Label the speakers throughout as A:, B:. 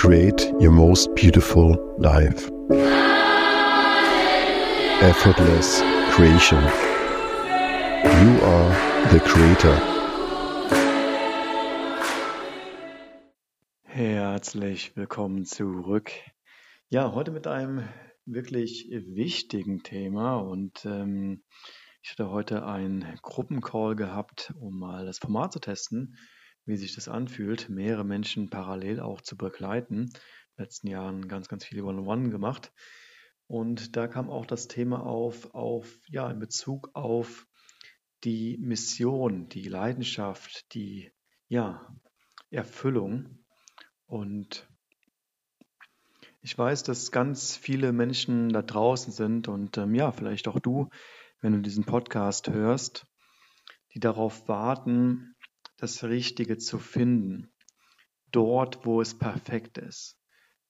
A: create your most beautiful life. Effortless creation. You are the creator.
B: Herzlich willkommen zurück. Ja, heute mit einem wirklich wichtigen Thema und ähm, ich hatte heute einen Gruppencall gehabt, um mal das Format zu testen wie sich das anfühlt, mehrere Menschen parallel auch zu begleiten. In den letzten Jahren ganz, ganz viele One-on-One gemacht. Und da kam auch das Thema auf, auf, ja, in Bezug auf die Mission, die Leidenschaft, die, ja, Erfüllung. Und ich weiß, dass ganz viele Menschen da draußen sind und ähm, ja, vielleicht auch du, wenn du diesen Podcast hörst, die darauf warten, das Richtige zu finden. Dort, wo es perfekt ist.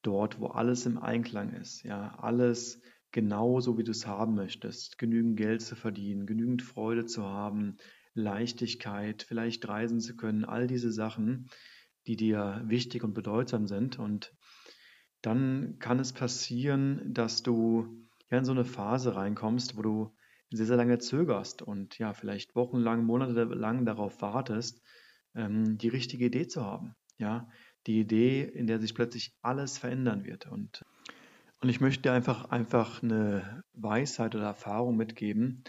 B: Dort, wo alles im Einklang ist. Ja, alles genauso, wie du es haben möchtest. Genügend Geld zu verdienen, genügend Freude zu haben, Leichtigkeit, vielleicht reisen zu können. All diese Sachen, die dir wichtig und bedeutsam sind. Und dann kann es passieren, dass du ja in so eine Phase reinkommst, wo du sehr, sehr lange zögerst und ja, vielleicht wochenlang, monatelang darauf wartest, ähm, die richtige Idee zu haben. Ja, die Idee, in der sich plötzlich alles verändern wird. Und, und ich möchte dir einfach, einfach eine Weisheit oder Erfahrung mitgeben,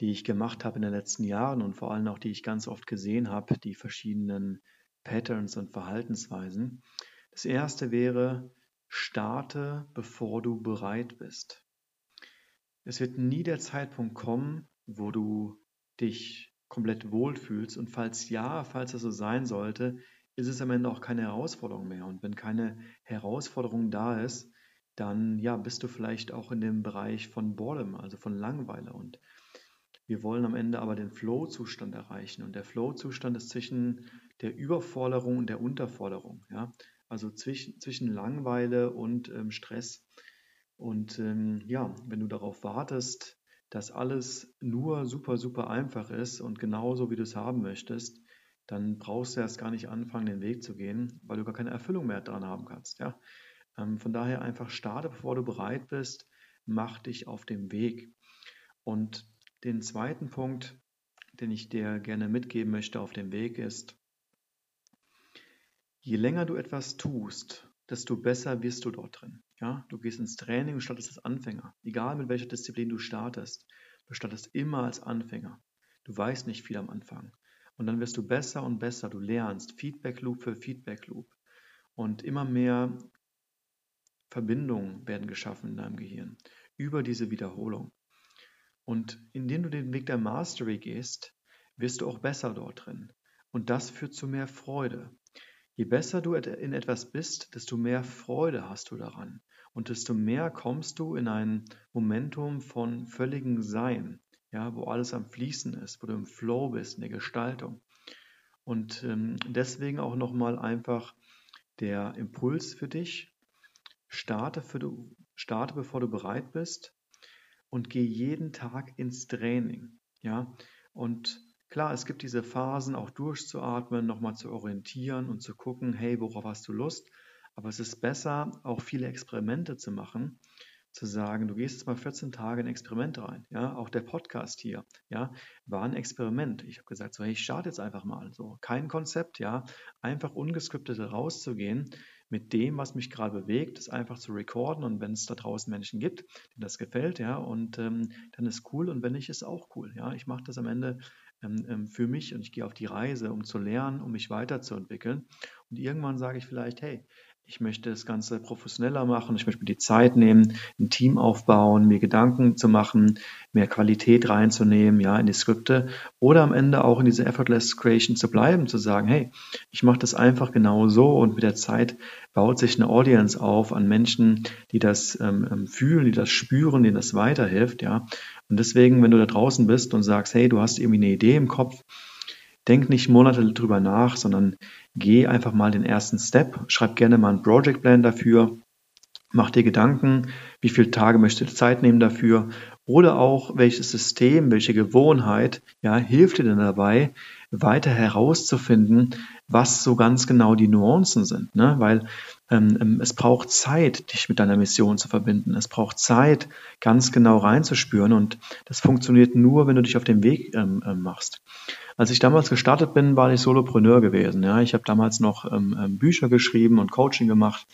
B: die ich gemacht habe in den letzten Jahren und vor allem auch die ich ganz oft gesehen habe, die verschiedenen Patterns und Verhaltensweisen. Das erste wäre, starte, bevor du bereit bist. Es wird nie der Zeitpunkt kommen, wo du dich komplett wohlfühlst. Und falls ja, falls das so sein sollte, ist es am Ende auch keine Herausforderung mehr. Und wenn keine Herausforderung da ist, dann ja, bist du vielleicht auch in dem Bereich von Boredom, also von Langeweile. Und wir wollen am Ende aber den Flow-Zustand erreichen. Und der Flow-Zustand ist zwischen der Überforderung und der Unterforderung. Ja? Also zwischen, zwischen Langeweile und ähm, Stress. Und ähm, ja, wenn du darauf wartest, dass alles nur super, super einfach ist und genauso, wie du es haben möchtest, dann brauchst du erst gar nicht anfangen, den Weg zu gehen, weil du gar keine Erfüllung mehr dran haben kannst. Ja? Ähm, von daher einfach starte, bevor du bereit bist, mach dich auf dem Weg. Und den zweiten Punkt, den ich dir gerne mitgeben möchte auf dem Weg ist, je länger du etwas tust, desto besser wirst du dort drin. Ja, du gehst ins Training und startest als Anfänger. Egal mit welcher Disziplin du startest. Du startest immer als Anfänger. Du weißt nicht viel am Anfang. Und dann wirst du besser und besser. Du lernst Feedback Loop für Feedback Loop. Und immer mehr Verbindungen werden geschaffen in deinem Gehirn über diese Wiederholung. Und indem du den Weg der Mastery gehst, wirst du auch besser dort drin. Und das führt zu mehr Freude. Je besser du in etwas bist, desto mehr Freude hast du daran und desto mehr kommst du in ein Momentum von völligem Sein, ja, wo alles am Fließen ist, wo du im Flow bist, in der Gestaltung. Und ähm, deswegen auch nochmal einfach der Impuls für dich, starte, für du, starte, bevor du bereit bist und geh jeden Tag ins Training. Ja, und Klar, es gibt diese Phasen, auch durchzuatmen, nochmal zu orientieren und zu gucken, hey, worauf hast du Lust? Aber es ist besser, auch viele Experimente zu machen, zu sagen, du gehst jetzt mal 14 Tage in Experiment rein. Ja, auch der Podcast hier, ja, war ein Experiment. Ich habe gesagt, so, hey, ich starte jetzt einfach mal. So, kein Konzept, ja, einfach ungeskriptet rauszugehen mit dem, was mich gerade bewegt, das einfach zu recorden und wenn es da draußen Menschen gibt, denen das gefällt, ja, und ähm, dann ist cool und wenn nicht, ist auch cool, ja. Ich mache das am Ende für mich und ich gehe auf die Reise, um zu lernen, um mich weiterzuentwickeln. Und irgendwann sage ich vielleicht, hey, ich möchte das Ganze professioneller machen, ich möchte mir die Zeit nehmen, ein Team aufbauen, mir Gedanken zu machen, mehr Qualität reinzunehmen, ja, in die Skripte oder am Ende auch in diese Effortless Creation zu bleiben, zu sagen, hey, ich mache das einfach genau so und mit der Zeit baut sich eine Audience auf an Menschen, die das ähm, ähm fühlen, die das spüren, denen das weiterhilft, ja. Und deswegen, wenn du da draußen bist und sagst, hey, du hast irgendwie eine Idee im Kopf, Denk nicht Monate drüber nach, sondern geh einfach mal den ersten Step. Schreib gerne mal einen Project Plan dafür. Mach dir Gedanken, wie viele Tage möchtest du Zeit nehmen dafür Oder auch, welches System, welche Gewohnheit, ja, hilft dir denn dabei, weiter herauszufinden, was so ganz genau die Nuancen sind. Ne? Weil ähm, ähm, es braucht Zeit, dich mit deiner Mission zu verbinden. Es braucht Zeit, ganz genau reinzuspüren. Und das funktioniert nur, wenn du dich auf den Weg ähm, ähm, machst. Als ich damals gestartet bin, war ich Solopreneur gewesen. Ja? Ich habe damals noch ähm, ähm, Bücher geschrieben und Coaching gemacht.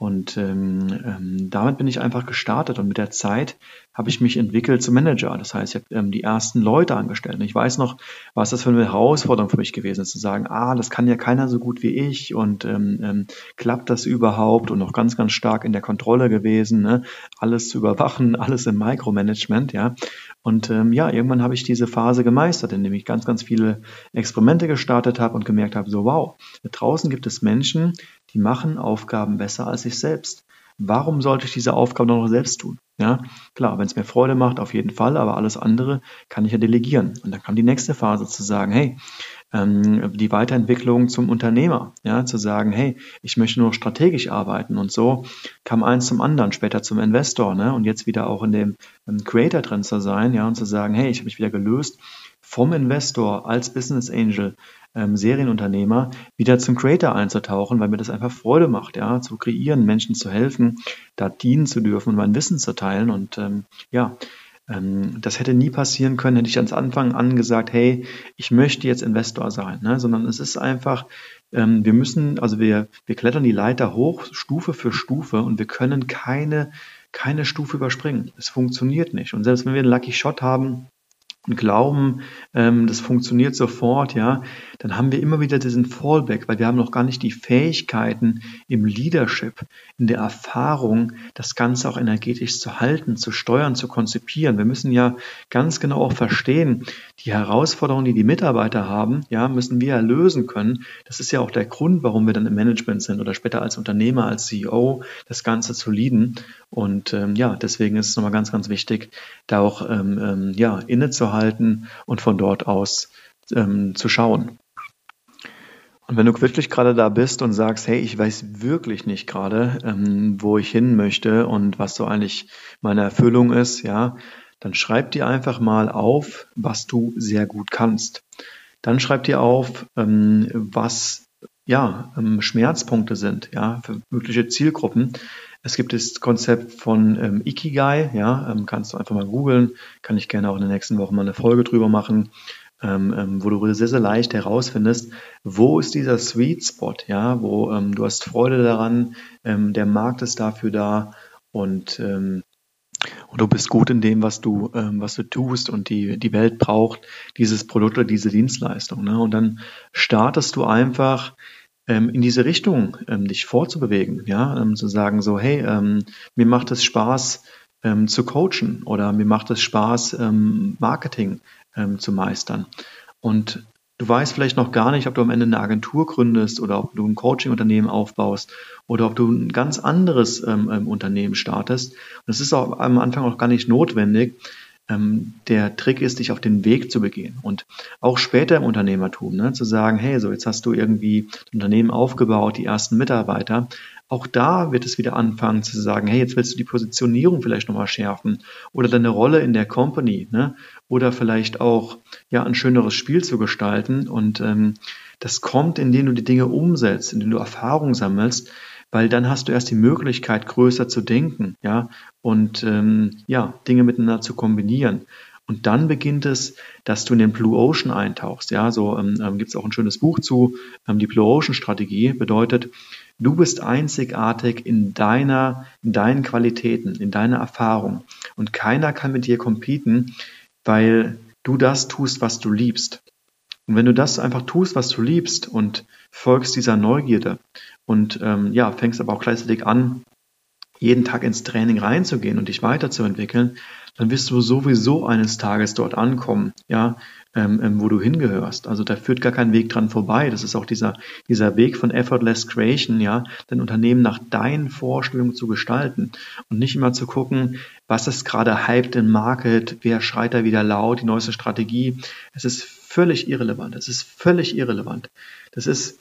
B: Und ähm, ähm, damit bin ich einfach gestartet und mit der Zeit habe ich mich entwickelt zum Manager. Das heißt, ich habe ähm, die ersten Leute angestellt. Und ich weiß noch, was das für eine Herausforderung für mich gewesen ist, zu sagen, ah, das kann ja keiner so gut wie ich und ähm, ähm, klappt das überhaupt und noch ganz, ganz stark in der Kontrolle gewesen, ne? alles zu überwachen, alles im Micromanagement, ja. Und ähm, ja, irgendwann habe ich diese Phase gemeistert, indem ich ganz, ganz viele Experimente gestartet habe und gemerkt habe, so wow, da draußen gibt es Menschen, die machen Aufgaben besser als ich selbst. Warum sollte ich diese Aufgabe noch selbst tun? Ja, klar, wenn es mir Freude macht, auf jeden Fall, aber alles andere kann ich ja delegieren. Und dann kam die nächste Phase zu sagen, hey, ähm, die Weiterentwicklung zum Unternehmer, ja, zu sagen, hey, ich möchte nur strategisch arbeiten. Und so kam eins zum anderen, später zum Investor, ne, und jetzt wieder auch in dem ähm, Creator drin zu sein, ja, und zu sagen, hey, ich habe mich wieder gelöst vom Investor als Business Angel ähm, Serienunternehmer wieder zum Creator einzutauchen, weil mir das einfach Freude macht, ja, zu kreieren, Menschen zu helfen, da dienen zu dürfen und mein Wissen zu teilen. Und ähm, ja, das hätte nie passieren können, hätte ich ans Anfang an gesagt, hey, ich möchte jetzt Investor sein, ne? sondern es ist einfach, ähm, wir müssen, also wir, wir klettern die Leiter hoch, Stufe für Stufe und wir können keine, keine Stufe überspringen. Es funktioniert nicht. Und selbst wenn wir einen Lucky Shot haben, und glauben, ähm, das funktioniert sofort, ja, dann haben wir immer wieder diesen Fallback, weil wir haben noch gar nicht die Fähigkeiten im Leadership, in der Erfahrung, das Ganze auch energetisch zu halten, zu steuern, zu konzipieren. Wir müssen ja ganz genau auch verstehen, die Herausforderungen, die die Mitarbeiter haben, ja, müssen wir ja lösen können. Das ist ja auch der Grund, warum wir dann im Management sind oder später als Unternehmer, als CEO das Ganze zu leaden. Und ähm, ja, deswegen ist es nochmal ganz, ganz wichtig, da auch ähm, ähm, ja, innezuhalten und von dort aus ähm, zu schauen. Und wenn du wirklich gerade da bist und sagst, hey, ich weiß wirklich nicht gerade, ähm, wo ich hin möchte und was so eigentlich meine Erfüllung ist, ja, dann schreib dir einfach mal auf, was du sehr gut kannst. Dann schreib dir auf, ähm, was ja, ähm, Schmerzpunkte sind, ja, für mögliche Zielgruppen. Es gibt das Konzept von ähm, Ikigai, ja, ähm, kannst du einfach mal googeln, kann ich gerne auch in den nächsten Wochen mal eine Folge drüber machen, ähm, ähm, wo du sehr, sehr leicht herausfindest, wo ist dieser Sweet Spot, ja, wo ähm, du hast Freude daran, ähm, der Markt ist dafür da und und du bist gut in dem, was du, was du tust und die, die Welt braucht dieses Produkt oder diese Dienstleistung. Ne? Und dann startest du einfach in diese Richtung ähm, dich vorzubewegen, ja, ähm, zu sagen so, hey, ähm, mir macht es Spaß ähm, zu coachen oder mir macht es Spaß ähm, Marketing zu meistern. Und du weißt vielleicht noch gar nicht, ob du am Ende eine Agentur gründest oder ob du ein Coaching-Unternehmen aufbaust oder ob du ein ganz anderes Unternehmen startest. Und es ist auch am Anfang auch gar nicht notwendig, ähm, der Trick ist, dich auf den Weg zu begehen. Und auch später im Unternehmertum, ne, zu sagen, hey, so jetzt hast du irgendwie ein Unternehmen aufgebaut, die ersten Mitarbeiter. Auch da wird es wieder anfangen zu sagen, hey, jetzt willst du die Positionierung vielleicht nochmal schärfen oder deine Rolle in der Company, ne? Oder vielleicht auch ja ein schöneres Spiel zu gestalten. Und ähm, das kommt, indem du die Dinge umsetzt, indem du Erfahrung sammelst, weil dann hast du erst die Möglichkeit, größer zu denken, ja, und ähm, ja, Dinge miteinander zu kombinieren. Und dann beginnt es, dass du in den Blue Ocean eintauchst. Ja, so ähm, ähm gibt es auch ein schönes Buch zu. Ähm, die Blue Ocean Strategie bedeutet, du bist einzigartig in deiner, in deinen Qualitäten, in deiner Erfahrung. Und keiner kann mit dir competen, weil du das tust, was du liebst. Und wenn du das einfach tust, was du liebst und folgst dieser Neugierde und ähm, ja, fängst aber auch gleichzeitig an, jeden Tag ins Training reinzugehen und dich weiterzuentwickeln, dann wirst du sowieso eines Tages dort ankommen, ja, ähm, ähm, wo du hingehörst. Also da führt gar kein Weg dran vorbei. Das ist auch dieser, dieser Weg von Effortless Creation, ja, dein Unternehmen nach deinen Vorstellungen zu gestalten und nicht immer zu gucken, was ist gerade hyped im Market, wer schreit da wieder laut, die neueste Strategie. Es ist völlig irrelevant. Es ist völlig irrelevant. Das ist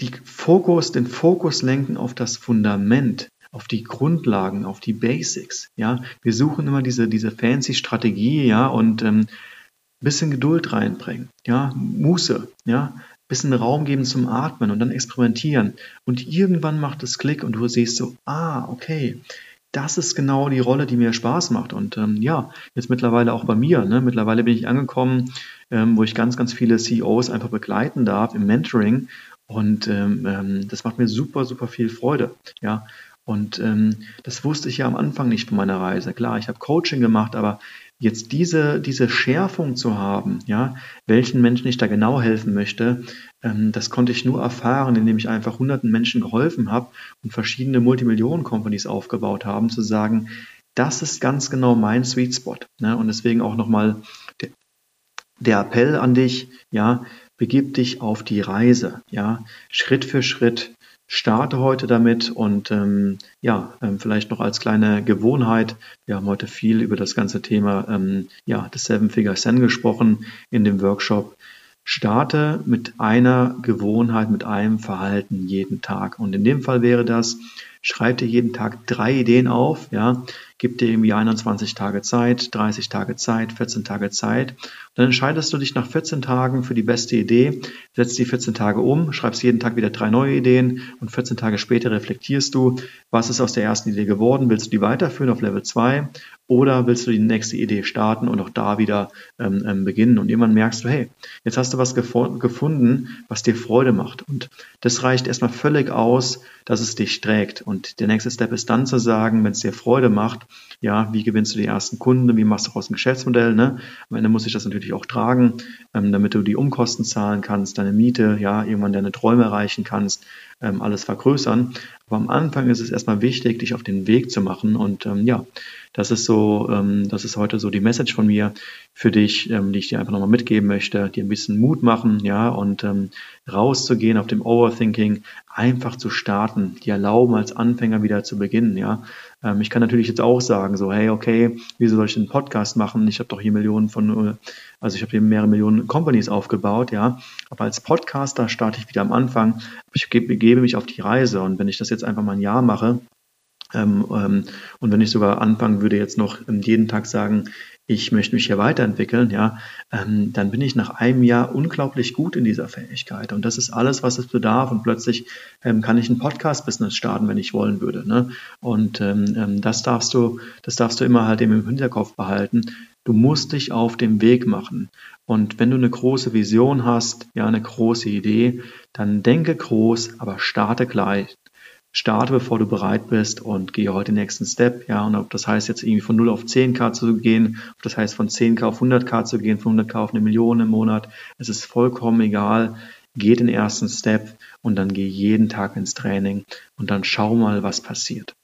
B: die Fokus, den Fokus lenken auf das Fundament, auf die Grundlagen, auf die Basics. Ja, wir suchen immer diese, diese fancy Strategie, ja, und ähm, bisschen Geduld reinbringen, ja, Muße, ja, bisschen Raum geben zum Atmen und dann experimentieren. Und irgendwann macht es Klick und du siehst so, ah, okay, das ist genau die Rolle, die mir Spaß macht. Und ähm, ja, jetzt mittlerweile auch bei mir. Ne? Mittlerweile bin ich angekommen, ähm, wo ich ganz, ganz viele CEOs einfach begleiten darf im Mentoring. Und ähm, ähm, das macht mir super, super viel Freude. Ja. Und ähm, das wusste ich ja am Anfang nicht von meiner Reise. Klar, ich habe Coaching gemacht, aber jetzt diese, diese Schärfung zu haben, ja, welchen Menschen ich da genau helfen möchte, ähm, das konnte ich nur erfahren, indem ich einfach hunderten Menschen geholfen habe und verschiedene Multimillionen-Companies aufgebaut haben, zu sagen, das ist ganz genau mein Sweet Spot. Ne? Und deswegen auch nochmal der, Appell an dich, ja, begib dich auf die Reise, ja, Schritt für Schritt, starte heute damit und ähm, ja, ähm, vielleicht noch als kleine Gewohnheit. Wir haben heute viel über das ganze Thema ähm, ja, des Seven Figure Sen gesprochen in dem Workshop. Starte mit einer Gewohnheit, mit einem Verhalten jeden Tag. Und in dem Fall wäre das, schreib dir jeden Tag drei Ideen auf, ja, gib dir irgendwie 21 Tage Zeit, 30 Tage Zeit, 14 Tage Zeit. Und dann entscheidest du dich nach 14 Tagen für die beste Idee, setzt die 14 Tage um, schreibst jeden Tag wieder drei neue Ideen und 14 Tage später reflektierst du, was ist aus der ersten Idee geworden, willst du die weiterführen auf Level 2 oder willst du die nächste Idee starten und auch da wieder ähm, ähm, beginnen? Und irgendwann merkst du, hey, jetzt hast du was gefunden, was dir Freude macht. Und das reicht erstmal völlig aus, dass es dich trägt. Und der nächste Step ist dann zu sagen, wenn es dir Freude macht, ja, wie gewinnst du die ersten Kunden, wie machst du daraus ein Geschäftsmodell, ne? Am Ende muss ich das natürlich auch tragen, ähm, damit du die Umkosten zahlen kannst, deine Miete, ja, irgendwann deine Träume erreichen kannst, ähm, alles vergrößern. Aber am Anfang ist es erstmal wichtig, dich auf den Weg zu machen und ähm, ja, das ist so, ähm, das ist heute so die Message von mir für dich, ähm, die ich dir einfach nochmal mitgeben möchte, dir ein bisschen Mut machen, ja, und ähm, rauszugehen auf dem Overthinking, einfach zu starten, die erlauben, als Anfänger wieder zu beginnen, ja. Ähm, ich kann natürlich jetzt auch sagen, so, hey, okay, wieso soll ich einen Podcast machen? Ich habe doch hier Millionen von, äh, also ich habe hier mehrere Millionen Companies aufgebaut, ja. Aber als Podcaster starte ich wieder am Anfang. Ich begebe mich auf die Reise und wenn ich das jetzt einfach mal ein Jahr mache, ähm, ähm, und wenn ich sogar anfangen würde, jetzt noch jeden Tag sagen, ich möchte mich hier weiterentwickeln, ja, ähm, dann bin ich nach einem Jahr unglaublich gut in dieser Fähigkeit. Und das ist alles, was es bedarf. Und plötzlich ähm, kann ich ein Podcast-Business starten, wenn ich wollen würde. Ne? Und ähm, ähm das darfst du, das darfst du immer halt eben im Hinterkopf behalten. Du musst dich auf dem Weg machen. Und wenn du eine große Vision hast, ja, eine große Idee, dann denke groß, aber starte gleich starte, bevor du bereit bist und gehe heute den nächsten Step. Ja, und ob das heißt, jetzt irgendwie von 0 auf 10k zu gehen, ob das heißt, von 10k auf 100k zu gehen, von 100k auf eine Million im Monat, es ist vollkommen egal. Geh den ersten Step und dann geh jeden Tag ins Training und dann schau mal, was passiert.